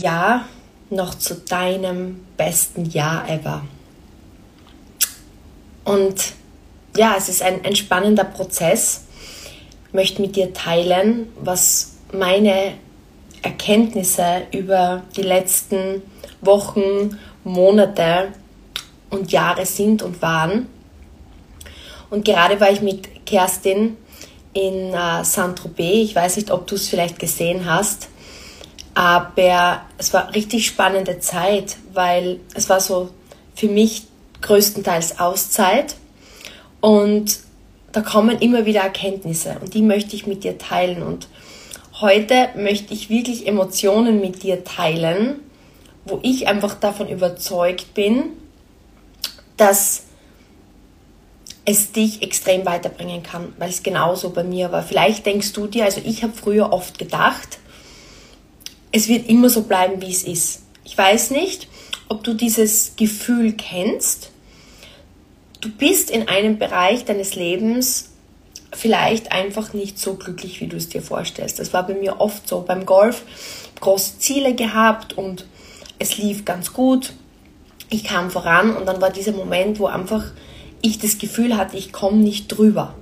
Jahr noch zu deinem besten Jahr ever. Und ja, es ist ein, ein spannender Prozess. Ich möchte mit dir teilen, was meine Erkenntnisse über die letzten Wochen, Monate und Jahre sind und waren. Und gerade war ich mit Kerstin in äh, Saint-Tropez. Ich weiß nicht, ob du es vielleicht gesehen hast. Aber es war richtig spannende Zeit, weil es war so für mich größtenteils Auszeit. Und da kommen immer wieder Erkenntnisse und die möchte ich mit dir teilen. Und heute möchte ich wirklich Emotionen mit dir teilen, wo ich einfach davon überzeugt bin, dass es dich extrem weiterbringen kann, weil es genauso bei mir war. Vielleicht denkst du dir, also ich habe früher oft gedacht, es wird immer so bleiben, wie es ist. Ich weiß nicht, ob du dieses Gefühl kennst. Du bist in einem Bereich deines Lebens vielleicht einfach nicht so glücklich, wie du es dir vorstellst. Das war bei mir oft so. Beim Golf große Ziele gehabt und es lief ganz gut. Ich kam voran und dann war dieser Moment, wo einfach ich das Gefühl hatte, ich komme nicht drüber.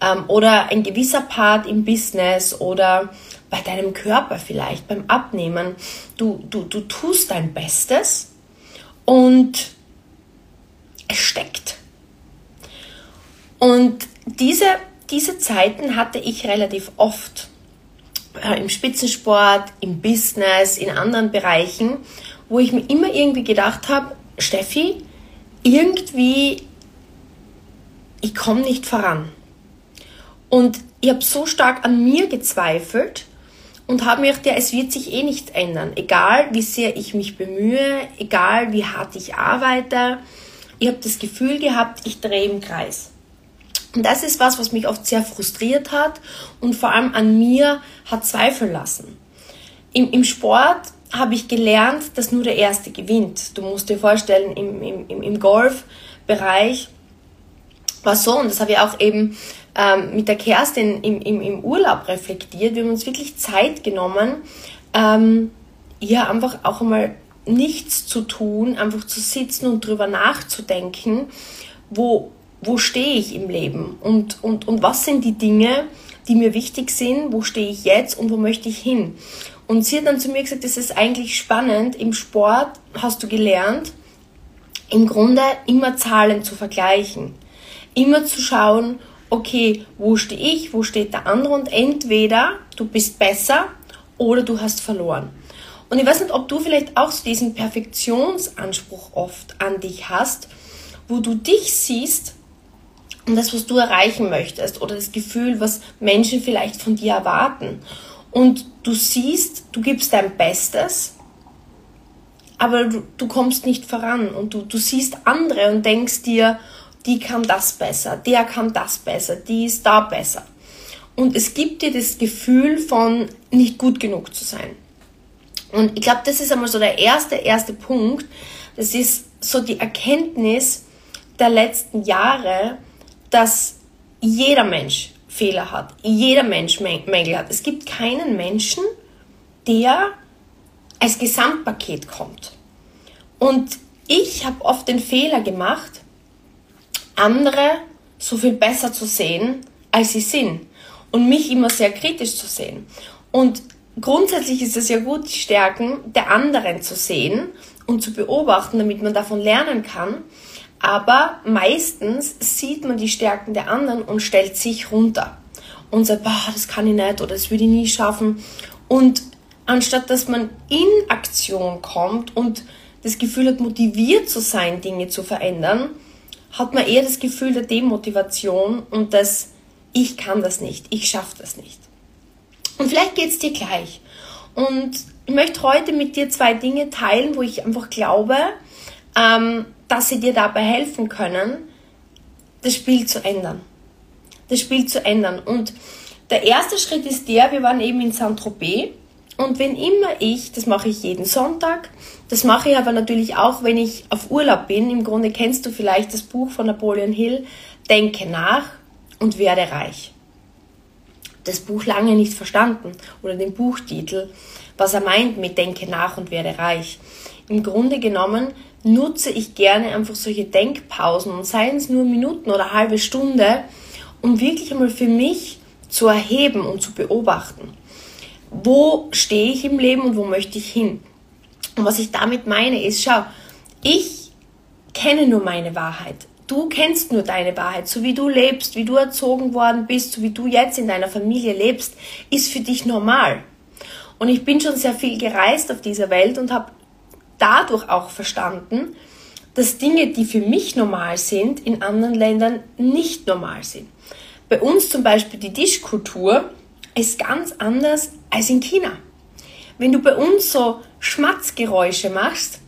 Ähm, oder ein gewisser Part im Business oder bei deinem Körper vielleicht, beim Abnehmen. Du, du, du tust dein Bestes und es steckt. Und diese, diese Zeiten hatte ich relativ oft äh, im Spitzensport, im Business, in anderen Bereichen, wo ich mir immer irgendwie gedacht habe, Steffi, irgendwie, ich komme nicht voran. Und ich habe so stark an mir gezweifelt und habe mir gedacht, ja, es wird sich eh nichts ändern. Egal, wie sehr ich mich bemühe, egal, wie hart ich arbeite. Ich habe das Gefühl gehabt, ich drehe im Kreis. Und das ist was, was mich oft sehr frustriert hat und vor allem an mir hat zweifeln lassen. Im, im Sport habe ich gelernt, dass nur der Erste gewinnt. Du musst dir vorstellen, im, im, im Golfbereich war so, und das habe ich auch eben ähm, mit der Kerstin im, im, im Urlaub reflektiert. Wir haben uns wirklich Zeit genommen, ähm, ja, einfach auch einmal nichts zu tun, einfach zu sitzen und drüber nachzudenken, wo, wo stehe ich im Leben und, und, und was sind die Dinge, die mir wichtig sind, wo stehe ich jetzt und wo möchte ich hin. Und sie hat dann zu mir gesagt, das ist eigentlich spannend, im Sport hast du gelernt, im Grunde immer Zahlen zu vergleichen. Immer zu schauen, okay, wo stehe ich, wo steht der andere und entweder du bist besser oder du hast verloren. Und ich weiß nicht, ob du vielleicht auch so diesen Perfektionsanspruch oft an dich hast, wo du dich siehst und das, was du erreichen möchtest oder das Gefühl, was Menschen vielleicht von dir erwarten. Und du siehst, du gibst dein Bestes, aber du, du kommst nicht voran und du, du siehst andere und denkst dir, die kann das besser, der kann das besser, die ist da besser. Und es gibt dir das Gefühl von nicht gut genug zu sein. Und ich glaube, das ist einmal so der erste, erste Punkt. Das ist so die Erkenntnis der letzten Jahre, dass jeder Mensch Fehler hat, jeder Mensch Mängel hat. Es gibt keinen Menschen, der als Gesamtpaket kommt. Und ich habe oft den Fehler gemacht, andere so viel besser zu sehen, als sie sind. Und mich immer sehr kritisch zu sehen. Und grundsätzlich ist es ja gut, die Stärken der anderen zu sehen und zu beobachten, damit man davon lernen kann. Aber meistens sieht man die Stärken der anderen und stellt sich runter und sagt, boah, das kann ich nicht oder das würde ich nie schaffen. Und anstatt dass man in Aktion kommt und das Gefühl hat, motiviert zu sein, Dinge zu verändern, hat man eher das Gefühl der Demotivation und das ich kann das nicht, ich schaffe das nicht. Und vielleicht geht es dir gleich. Und ich möchte heute mit dir zwei Dinge teilen, wo ich einfach glaube, ähm, dass sie dir dabei helfen können, das Spiel zu ändern. Das Spiel zu ändern. Und der erste Schritt ist der, wir waren eben in Saint-Tropez und wenn immer ich, das mache ich jeden Sonntag, das mache ich aber natürlich auch, wenn ich auf Urlaub bin. Im Grunde kennst du vielleicht das Buch von Napoleon Hill, Denke nach und werde reich. Das Buch lange nicht verstanden oder den Buchtitel, was er meint mit denke nach und werde reich. Im Grunde genommen nutze ich gerne einfach solche Denkpausen und seien es nur Minuten oder halbe Stunde, um wirklich einmal für mich zu erheben und zu beobachten. Wo stehe ich im Leben und wo möchte ich hin? Und was ich damit meine ist, schau, ich kenne nur meine Wahrheit. Du kennst nur deine Wahrheit. So wie du lebst, wie du erzogen worden bist, so wie du jetzt in deiner Familie lebst, ist für dich normal. Und ich bin schon sehr viel gereist auf dieser Welt und habe dadurch auch verstanden, dass Dinge, die für mich normal sind, in anderen Ländern nicht normal sind. Bei uns zum Beispiel die Tischkultur ist ganz anders als in China. Wenn du bei uns so Schmatzgeräusche machst,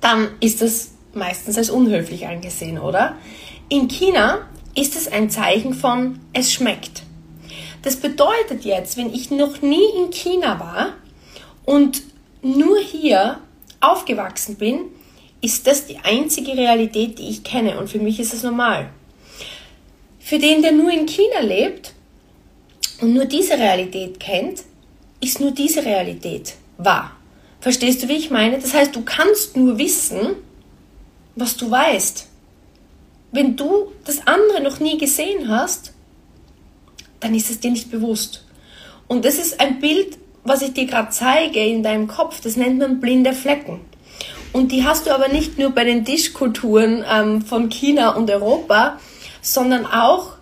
dann ist das meistens als unhöflich angesehen, oder? In China ist es ein Zeichen von es schmeckt. Das bedeutet jetzt, wenn ich noch nie in China war und nur hier aufgewachsen bin, ist das die einzige Realität, die ich kenne und für mich ist es normal. Für den, der nur in China lebt und nur diese Realität kennt, ist nur diese Realität wahr. Verstehst du, wie ich meine? Das heißt, du kannst nur wissen, was du weißt. Wenn du das andere noch nie gesehen hast, dann ist es dir nicht bewusst. Und das ist ein Bild, was ich dir gerade zeige in deinem Kopf, das nennt man blinde Flecken. Und die hast du aber nicht nur bei den Tischkulturen ähm, von China und Europa, sondern auch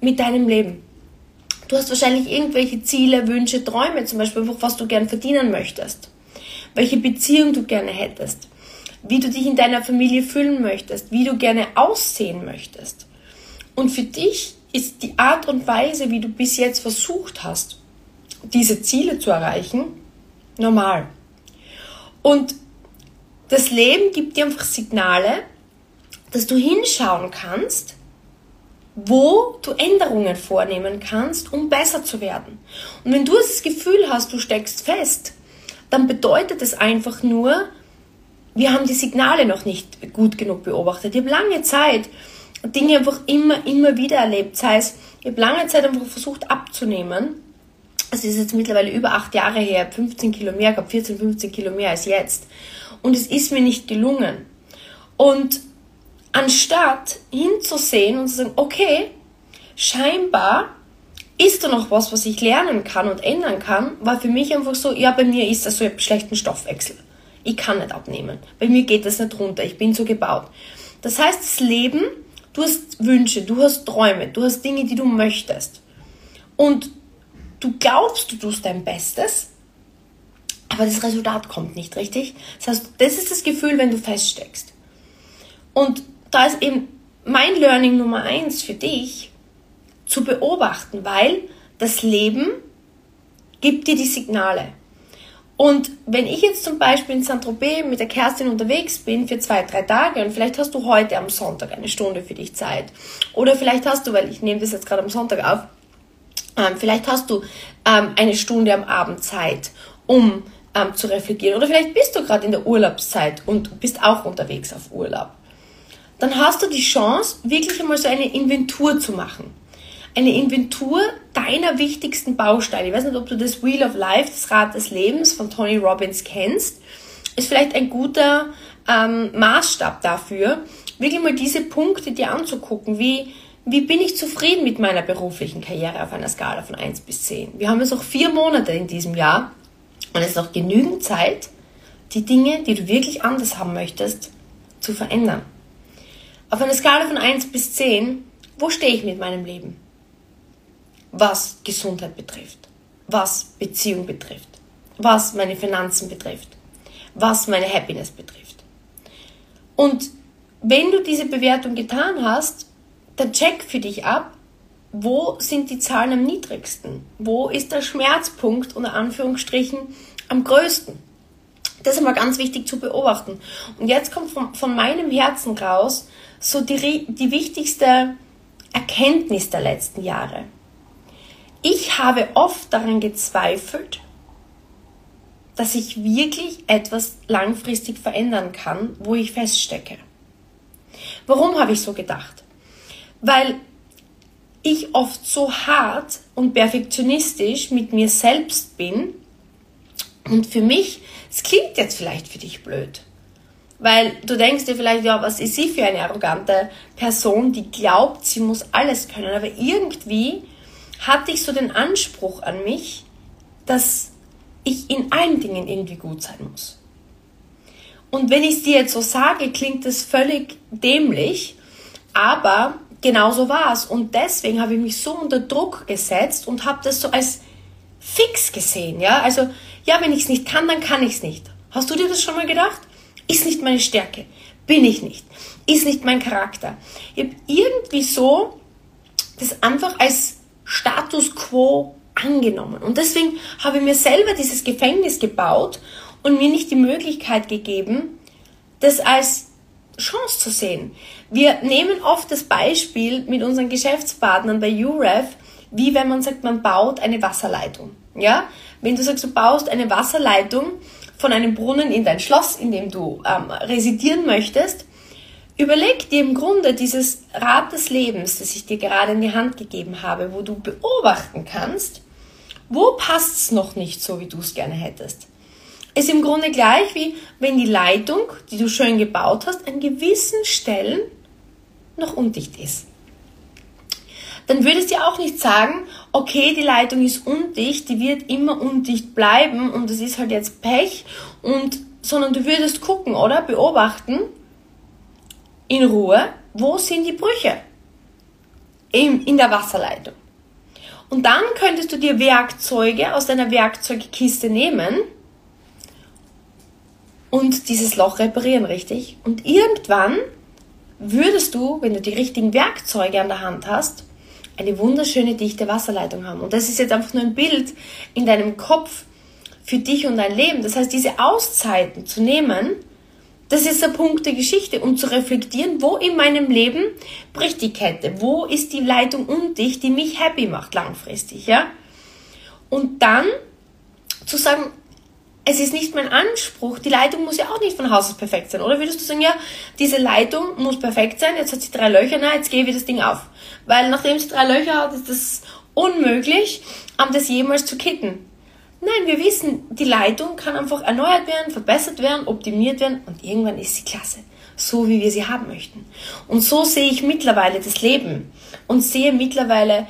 mit deinem Leben. Du hast wahrscheinlich irgendwelche Ziele, Wünsche, Träume, zum Beispiel, was du gern verdienen möchtest, welche Beziehung du gerne hättest, wie du dich in deiner Familie fühlen möchtest, wie du gerne aussehen möchtest. Und für dich ist die Art und Weise, wie du bis jetzt versucht hast, diese Ziele zu erreichen, normal. Und das Leben gibt dir einfach Signale, dass du hinschauen kannst, wo du Änderungen vornehmen kannst, um besser zu werden. Und wenn du das Gefühl hast, du steckst fest, dann bedeutet es einfach nur, wir haben die Signale noch nicht gut genug beobachtet. Ich habe lange Zeit Dinge einfach immer, immer wieder erlebt. Das heißt, ich habe lange Zeit einfach versucht abzunehmen. Es ist jetzt mittlerweile über acht Jahre her, 15 Kilo mehr, ich glaube 14, 15 Kilo mehr als jetzt. Und es ist mir nicht gelungen. Und anstatt hinzusehen und zu sagen, okay, scheinbar ist da noch was, was ich lernen kann und ändern kann, war für mich einfach so, ja, bei mir ist das so, ein schlechten Stoffwechsel. Ich kann nicht abnehmen. Bei mir geht das nicht runter. Ich bin so gebaut. Das heißt, das Leben Du hast Wünsche, du hast Träume, du hast Dinge, die du möchtest. Und du glaubst, du tust dein Bestes, aber das Resultat kommt nicht richtig. Das heißt, das ist das Gefühl, wenn du feststeckst. Und da ist eben mein Learning Nummer eins für dich, zu beobachten, weil das Leben gibt dir die Signale. Und wenn ich jetzt zum Beispiel in Saint-Tropez mit der Kerstin unterwegs bin für zwei, drei Tage und vielleicht hast du heute am Sonntag eine Stunde für dich Zeit oder vielleicht hast du, weil ich nehme das jetzt gerade am Sonntag auf, ähm, vielleicht hast du ähm, eine Stunde am Abend Zeit, um ähm, zu reflektieren oder vielleicht bist du gerade in der Urlaubszeit und bist auch unterwegs auf Urlaub. Dann hast du die Chance, wirklich einmal so eine Inventur zu machen eine Inventur deiner wichtigsten Bausteine. Ich weiß nicht, ob du das Wheel of Life, das Rad des Lebens von Tony Robbins kennst. Ist vielleicht ein guter ähm, Maßstab dafür, wirklich mal diese Punkte dir anzugucken. Wie, wie bin ich zufrieden mit meiner beruflichen Karriere auf einer Skala von 1 bis 10? Wir haben jetzt noch vier Monate in diesem Jahr und es ist noch genügend Zeit, die Dinge, die du wirklich anders haben möchtest, zu verändern. Auf einer Skala von 1 bis 10, wo stehe ich mit meinem Leben? was Gesundheit betrifft, was Beziehung betrifft, was meine Finanzen betrifft, was meine Happiness betrifft. Und wenn du diese Bewertung getan hast, dann check für dich ab, wo sind die Zahlen am niedrigsten? Wo ist der Schmerzpunkt unter Anführungsstrichen am größten? Das ist immer ganz wichtig zu beobachten. Und jetzt kommt von, von meinem Herzen raus so die, die wichtigste Erkenntnis der letzten Jahre. Ich habe oft daran gezweifelt, dass ich wirklich etwas langfristig verändern kann, wo ich feststecke. Warum habe ich so gedacht? Weil ich oft so hart und perfektionistisch mit mir selbst bin Und für mich, es klingt jetzt vielleicht für dich blöd, weil du denkst dir vielleicht, ja, was ist sie für eine arrogante Person, die glaubt, sie muss alles können. Aber irgendwie hatte ich so den Anspruch an mich, dass ich in allen Dingen irgendwie gut sein muss. Und wenn ich es dir jetzt so sage, klingt es völlig dämlich, aber genauso war es. Und deswegen habe ich mich so unter Druck gesetzt und habe das so als fix gesehen. Ja, also, ja, wenn ich es nicht kann, dann kann ich es nicht. Hast du dir das schon mal gedacht? Ist nicht meine Stärke. Bin ich nicht. Ist nicht mein Charakter. Ich habe irgendwie so das einfach als Status quo angenommen. Und deswegen habe ich mir selber dieses Gefängnis gebaut und mir nicht die Möglichkeit gegeben, das als Chance zu sehen. Wir nehmen oft das Beispiel mit unseren Geschäftspartnern bei UREF, wie wenn man sagt, man baut eine Wasserleitung. Ja? Wenn du sagst, du baust eine Wasserleitung von einem Brunnen in dein Schloss, in dem du ähm, residieren möchtest, überleg dir im Grunde dieses Rad des Lebens, das ich dir gerade in die Hand gegeben habe, wo du beobachten kannst, wo passt es noch nicht so, wie du es gerne hättest. Ist im Grunde gleich wie wenn die Leitung, die du schön gebaut hast, an gewissen Stellen noch undicht ist. Dann würdest du auch nicht sagen, okay, die Leitung ist undicht, die wird immer undicht bleiben und das ist halt jetzt Pech und sondern du würdest gucken, oder? Beobachten in Ruhe, wo sind die Brüche in, in der Wasserleitung. Und dann könntest du dir Werkzeuge aus deiner Werkzeugkiste nehmen und dieses Loch reparieren, richtig? Und irgendwann würdest du, wenn du die richtigen Werkzeuge an der Hand hast, eine wunderschöne dichte Wasserleitung haben. Und das ist jetzt einfach nur ein Bild in deinem Kopf für dich und dein Leben. Das heißt, diese Auszeiten zu nehmen, das ist der Punkt der Geschichte, um zu reflektieren, wo in meinem Leben bricht die Kette, wo ist die Leitung undicht, die mich happy macht langfristig, ja? Und dann zu sagen, es ist nicht mein Anspruch, die Leitung muss ja auch nicht von Haus aus perfekt sein. Oder würdest du sagen, ja, diese Leitung muss perfekt sein, jetzt hat sie drei Löcher, na, jetzt gebe ich das Ding auf. Weil nachdem sie drei Löcher hat, ist das unmöglich, das jemals zu kitten. Nein, wir wissen, die Leitung kann einfach erneuert werden, verbessert werden, optimiert werden und irgendwann ist sie klasse. So wie wir sie haben möchten. Und so sehe ich mittlerweile das Leben und sehe mittlerweile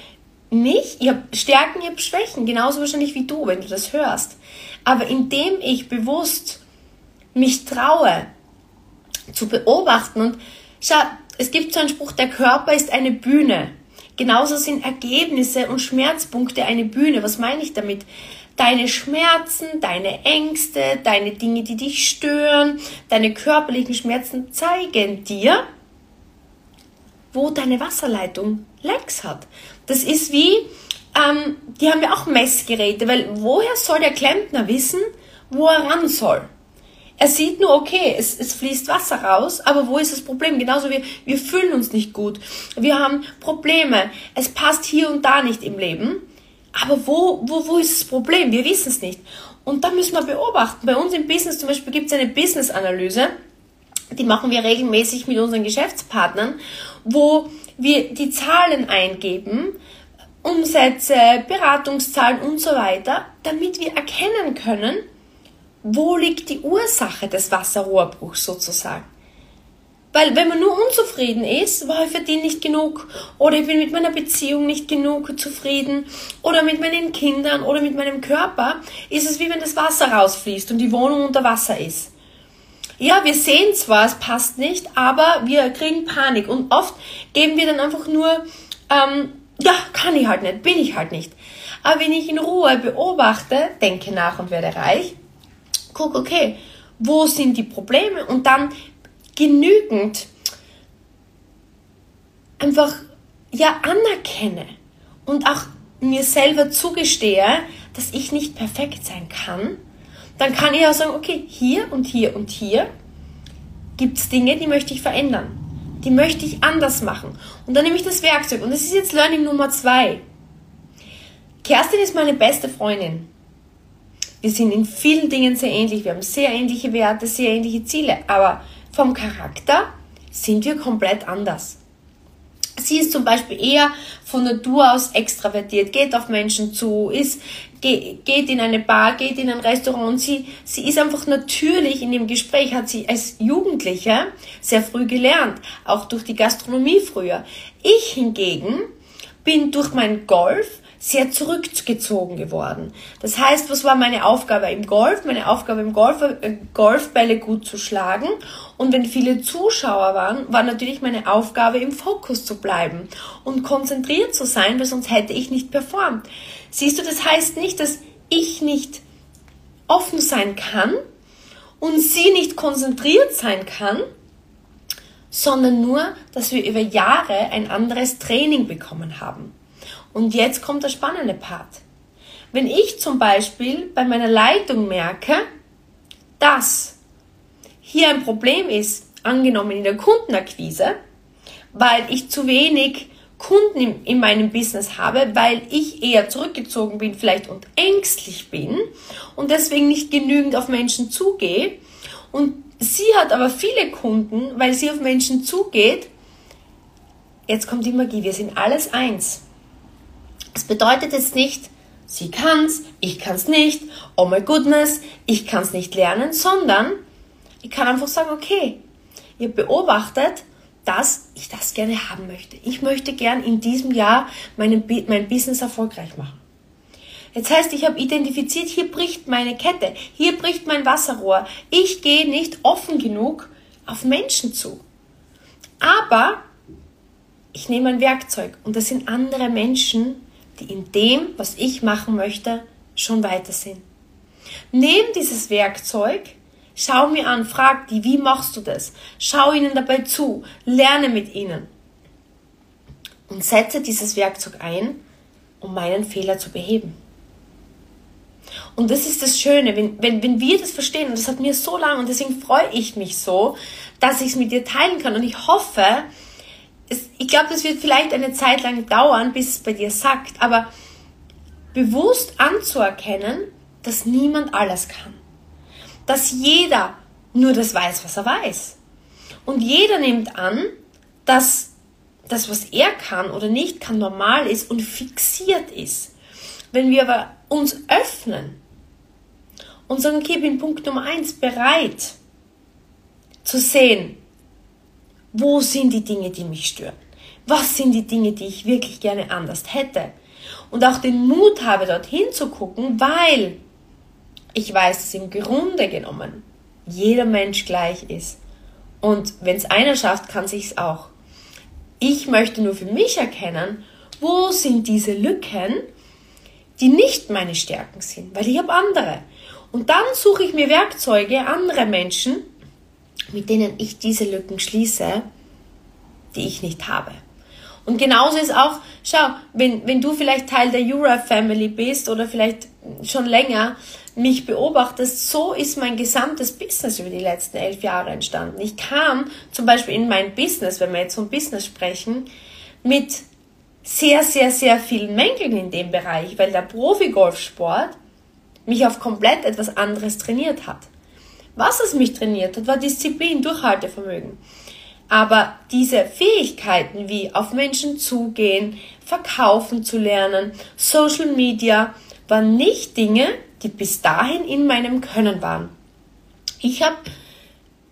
mich, ich habe Stärken, ich habe Schwächen, genauso wahrscheinlich wie du, wenn du das hörst. Aber indem ich bewusst mich traue zu beobachten und schau, es gibt so einen Spruch, der Körper ist eine Bühne. Genauso sind Ergebnisse und Schmerzpunkte eine Bühne. Was meine ich damit? Deine Schmerzen, deine Ängste, deine Dinge, die dich stören, deine körperlichen Schmerzen zeigen dir, wo deine Wasserleitung Lecks hat. Das ist wie, ähm, die haben ja auch Messgeräte, weil woher soll der Klempner wissen, wo er ran soll? Er sieht nur, okay, es, es fließt Wasser raus, aber wo ist das Problem? Genauso wie wir fühlen uns nicht gut. Wir haben Probleme. Es passt hier und da nicht im Leben. Aber wo, wo, wo ist das Problem? Wir wissen es nicht. Und da müssen wir beobachten. Bei uns im Business zum Beispiel gibt es eine Business-Analyse. Die machen wir regelmäßig mit unseren Geschäftspartnern, wo wir die Zahlen eingeben, Umsätze, Beratungszahlen und so weiter, damit wir erkennen können, wo liegt die Ursache des Wasserrohrbruchs sozusagen. Weil wenn man nur unzufrieden ist, war ich verdiene nicht genug oder ich bin mit meiner Beziehung nicht genug zufrieden oder mit meinen Kindern oder mit meinem Körper, ist es wie wenn das Wasser rausfließt und die Wohnung unter Wasser ist. Ja, wir sehen zwar, es passt nicht, aber wir kriegen Panik und oft geben wir dann einfach nur, ähm, ja, kann ich halt nicht, bin ich halt nicht. Aber wenn ich in Ruhe beobachte, denke nach und werde reich, guck, okay, wo sind die Probleme und dann genügend einfach ja anerkenne und auch mir selber zugestehe, dass ich nicht perfekt sein kann, dann kann ich auch sagen, okay, hier und hier und hier gibt es Dinge, die möchte ich verändern. Die möchte ich anders machen. Und dann nehme ich das Werkzeug. Und das ist jetzt Learning Nummer zwei. Kerstin ist meine beste Freundin. Wir sind in vielen Dingen sehr ähnlich. Wir haben sehr ähnliche Werte, sehr ähnliche Ziele. Aber vom Charakter sind wir komplett anders. Sie ist zum Beispiel eher von Natur aus extravertiert, geht auf Menschen zu, ist geht in eine Bar, geht in ein Restaurant und sie, sie ist einfach natürlich in dem Gespräch, hat sie als Jugendliche sehr früh gelernt, auch durch die Gastronomie früher. Ich hingegen bin durch mein Golf sehr zurückgezogen geworden. Das heißt, was war meine Aufgabe im Golf? Meine Aufgabe im Golf äh, Golfbälle gut zu schlagen. Und wenn viele Zuschauer waren, war natürlich meine Aufgabe, im Fokus zu bleiben und konzentriert zu sein, weil sonst hätte ich nicht performt. Siehst du, das heißt nicht, dass ich nicht offen sein kann und sie nicht konzentriert sein kann, sondern nur, dass wir über Jahre ein anderes Training bekommen haben. Und jetzt kommt der spannende Part. Wenn ich zum Beispiel bei meiner Leitung merke, dass hier ein Problem ist, angenommen in der Kundenakquise, weil ich zu wenig Kunden in, meinem Business habe, weil ich eher zurückgezogen bin vielleicht und ängstlich bin und deswegen nicht genügend auf Menschen zugehe und sie hat aber viele Kunden, weil sie auf Menschen zugeht. Jetzt kommt die Magie, wir sind alles eins. Das bedeutet jetzt nicht, sie kann's, ich kann's nicht, oh my goodness, ich kann's nicht lernen, sondern ich kann einfach sagen, okay, ihr beobachtet, dass ich das gerne haben möchte. Ich möchte gern in diesem Jahr meinen, mein Business erfolgreich machen. Jetzt heißt, ich habe identifiziert, hier bricht meine Kette, hier bricht mein Wasserrohr. Ich gehe nicht offen genug auf Menschen zu. Aber ich nehme ein Werkzeug und das sind andere Menschen, die in dem, was ich machen möchte, schon weiter sind. Nimm dieses Werkzeug, schau mir an, frag die, wie machst du das? Schau ihnen dabei zu, lerne mit ihnen und setze dieses Werkzeug ein, um meinen Fehler zu beheben. Und das ist das Schöne, wenn, wenn, wenn wir das verstehen, und das hat mir so lange, und deswegen freue ich mich so, dass ich es mit dir teilen kann. Und ich hoffe, es, ich glaube, das wird vielleicht eine Zeit lang dauern, bis es bei dir sagt, aber bewusst anzuerkennen, dass niemand alles kann. Dass jeder nur das weiß, was er weiß. Und jeder nimmt an, dass das, was er kann oder nicht kann, normal ist und fixiert ist. Wenn wir aber uns öffnen und sagen, okay, ich bin Punkt Nummer eins bereit zu sehen, wo sind die Dinge, die mich stören? Was sind die Dinge, die ich wirklich gerne anders hätte? Und auch den Mut habe, dorthin zu gucken, weil ich weiß, dass im Grunde genommen jeder Mensch gleich ist. Und wenn es einer schafft, kann sich's auch. Ich möchte nur für mich erkennen, wo sind diese Lücken, die nicht meine Stärken sind, weil ich habe andere. Und dann suche ich mir Werkzeuge, andere Menschen, mit denen ich diese Lücken schließe, die ich nicht habe. Und genauso ist auch, schau, wenn, wenn du vielleicht Teil der Jura Family bist oder vielleicht schon länger mich beobachtest, so ist mein gesamtes Business über die letzten elf Jahre entstanden. Ich kam zum Beispiel in mein Business, wenn wir jetzt vom Business sprechen, mit sehr, sehr, sehr vielen Mängeln in dem Bereich, weil der Profi-Golfsport mich auf komplett etwas anderes trainiert hat. Was es mich trainiert hat, war Disziplin, Durchhaltevermögen. Aber diese Fähigkeiten wie auf Menschen zugehen, verkaufen zu lernen, Social Media, waren nicht Dinge, die bis dahin in meinem Können waren. Ich habe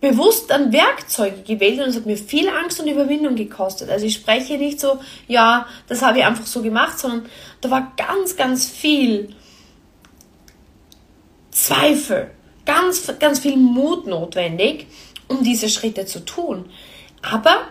bewusst dann Werkzeuge gewählt und es hat mir viel Angst und Überwindung gekostet. Also ich spreche nicht so, ja, das habe ich einfach so gemacht, sondern da war ganz, ganz viel Zweifel, ganz, ganz viel Mut notwendig, um diese Schritte zu tun. Aber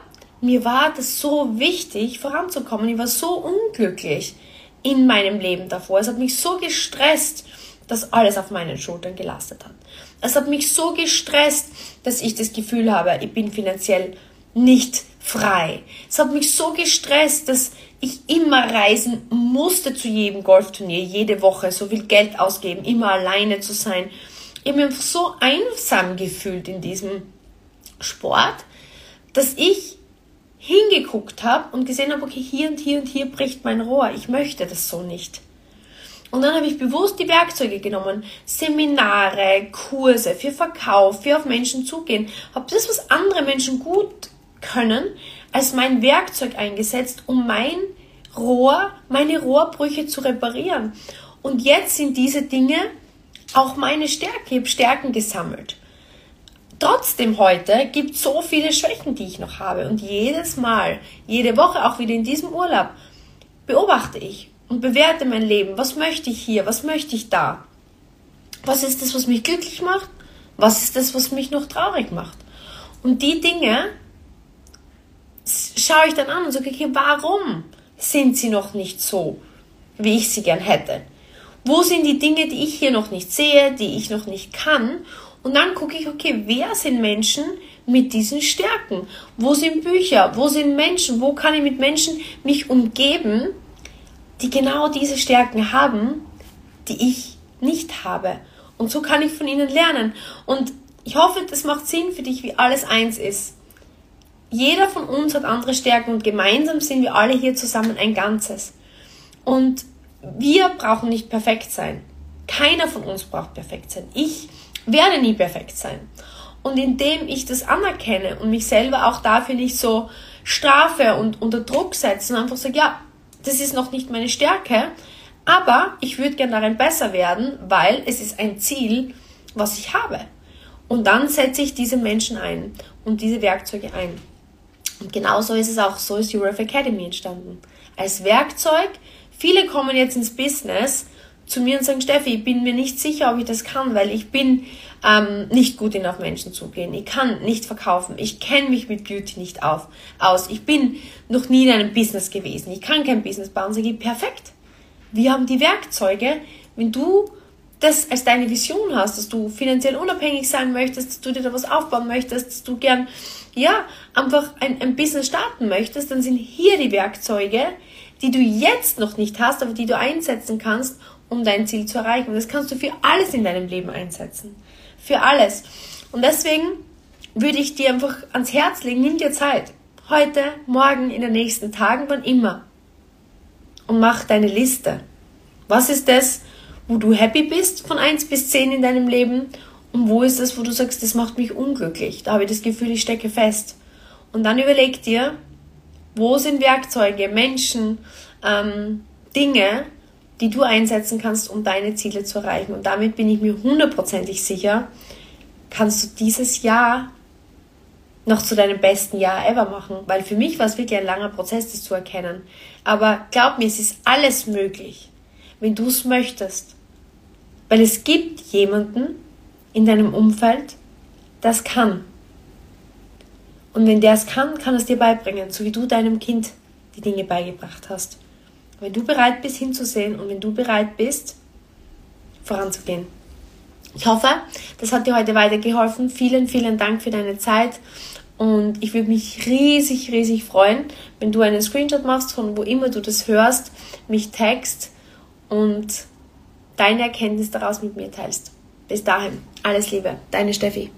mir war das so wichtig, voranzukommen. Ich war so unglücklich in meinem Leben davor. Es hat mich so gestresst, dass alles auf meinen Schultern gelastet hat. Es hat mich so gestresst, dass ich das Gefühl habe, ich bin finanziell nicht frei. Es hat mich so gestresst, dass ich immer reisen musste zu jedem Golfturnier, jede Woche so viel Geld ausgeben, immer alleine zu sein. Ich habe mich so einsam gefühlt in diesem Sport, dass ich hingeguckt habe und gesehen habe, okay, hier und hier und hier bricht mein Rohr. Ich möchte das so nicht. Und dann habe ich bewusst die Werkzeuge genommen, Seminare, Kurse für Verkauf, für auf Menschen zugehen, habe das, was andere Menschen gut können, als mein Werkzeug eingesetzt, um mein Rohr, meine Rohrbrüche zu reparieren. Und jetzt sind diese Dinge auch meine Stärke. Ich habe Stärken gesammelt. Trotzdem heute gibt es so viele Schwächen, die ich noch habe. Und jedes Mal, jede Woche, auch wieder in diesem Urlaub, beobachte ich und bewerte mein Leben. Was möchte ich hier? Was möchte ich da? Was ist das, was mich glücklich macht? Was ist das, was mich noch traurig macht? Und die Dinge schaue ich dann an und sage, okay, warum sind sie noch nicht so, wie ich sie gern hätte? Wo sind die Dinge, die ich hier noch nicht sehe, die ich noch nicht kann? Und dann gucke ich, okay, wer sind Menschen mit diesen Stärken? Wo sind Bücher? Wo sind Menschen? Wo kann ich mit Menschen mich umgeben, die genau diese Stärken haben, die ich nicht habe? Und so kann ich von ihnen lernen. Und ich hoffe, das macht Sinn für dich, wie alles eins ist. Jeder von uns hat andere Stärken und gemeinsam sind wir alle hier zusammen ein Ganzes. Und wir brauchen nicht perfekt sein. Keiner von uns braucht perfekt sein. Ich werde nie perfekt sein. Und indem ich das anerkenne und mich selber auch dafür nicht so strafe und unter Druck setze und einfach sage, ja, das ist noch nicht meine Stärke, aber ich würde gerne darin besser werden, weil es ist ein Ziel, was ich habe. Und dann setze ich diese Menschen ein und diese Werkzeuge ein. Und genauso ist es auch, so ist Euref Academy entstanden. Als Werkzeug, viele kommen jetzt ins Business zu mir und sagen, Steffi, ich bin mir nicht sicher, ob ich das kann, weil ich bin ähm, nicht gut in auf Menschen zugehen. Ich kann nicht verkaufen. Ich kenne mich mit Beauty nicht auf, aus. Ich bin noch nie in einem Business gewesen. Ich kann kein Business bauen. Sage ich, perfekt. Wir haben die Werkzeuge. Wenn du das als deine Vision hast, dass du finanziell unabhängig sein möchtest, dass du dir da was aufbauen möchtest, dass du gern, ja, einfach ein, ein Business starten möchtest, dann sind hier die Werkzeuge, die du jetzt noch nicht hast, aber die du einsetzen kannst, um dein Ziel zu erreichen. Und das kannst du für alles in deinem Leben einsetzen. Für alles. Und deswegen würde ich dir einfach ans Herz legen, nimm dir Zeit. Heute, morgen, in den nächsten Tagen, wann immer. Und mach deine Liste. Was ist das, wo du happy bist von 1 bis 10 in deinem Leben? Und wo ist das, wo du sagst, das macht mich unglücklich? Da habe ich das Gefühl, ich stecke fest. Und dann überleg dir, wo sind Werkzeuge, Menschen, ähm, Dinge, die du einsetzen kannst, um deine Ziele zu erreichen. Und damit bin ich mir hundertprozentig sicher, kannst du dieses Jahr noch zu deinem besten Jahr ever machen. Weil für mich war es wirklich ein langer Prozess, das zu erkennen. Aber glaub mir, es ist alles möglich, wenn du es möchtest. Weil es gibt jemanden in deinem Umfeld, das kann. Und wenn der es kann, kann es dir beibringen, so wie du deinem Kind die Dinge beigebracht hast. Wenn du bereit bist hinzusehen und wenn du bereit bist, voranzugehen. Ich hoffe, das hat dir heute weitergeholfen. Vielen, vielen Dank für deine Zeit. Und ich würde mich riesig, riesig freuen, wenn du einen Screenshot machst, von wo immer du das hörst, mich text und deine Erkenntnis daraus mit mir teilst. Bis dahin, alles Liebe, deine Steffi.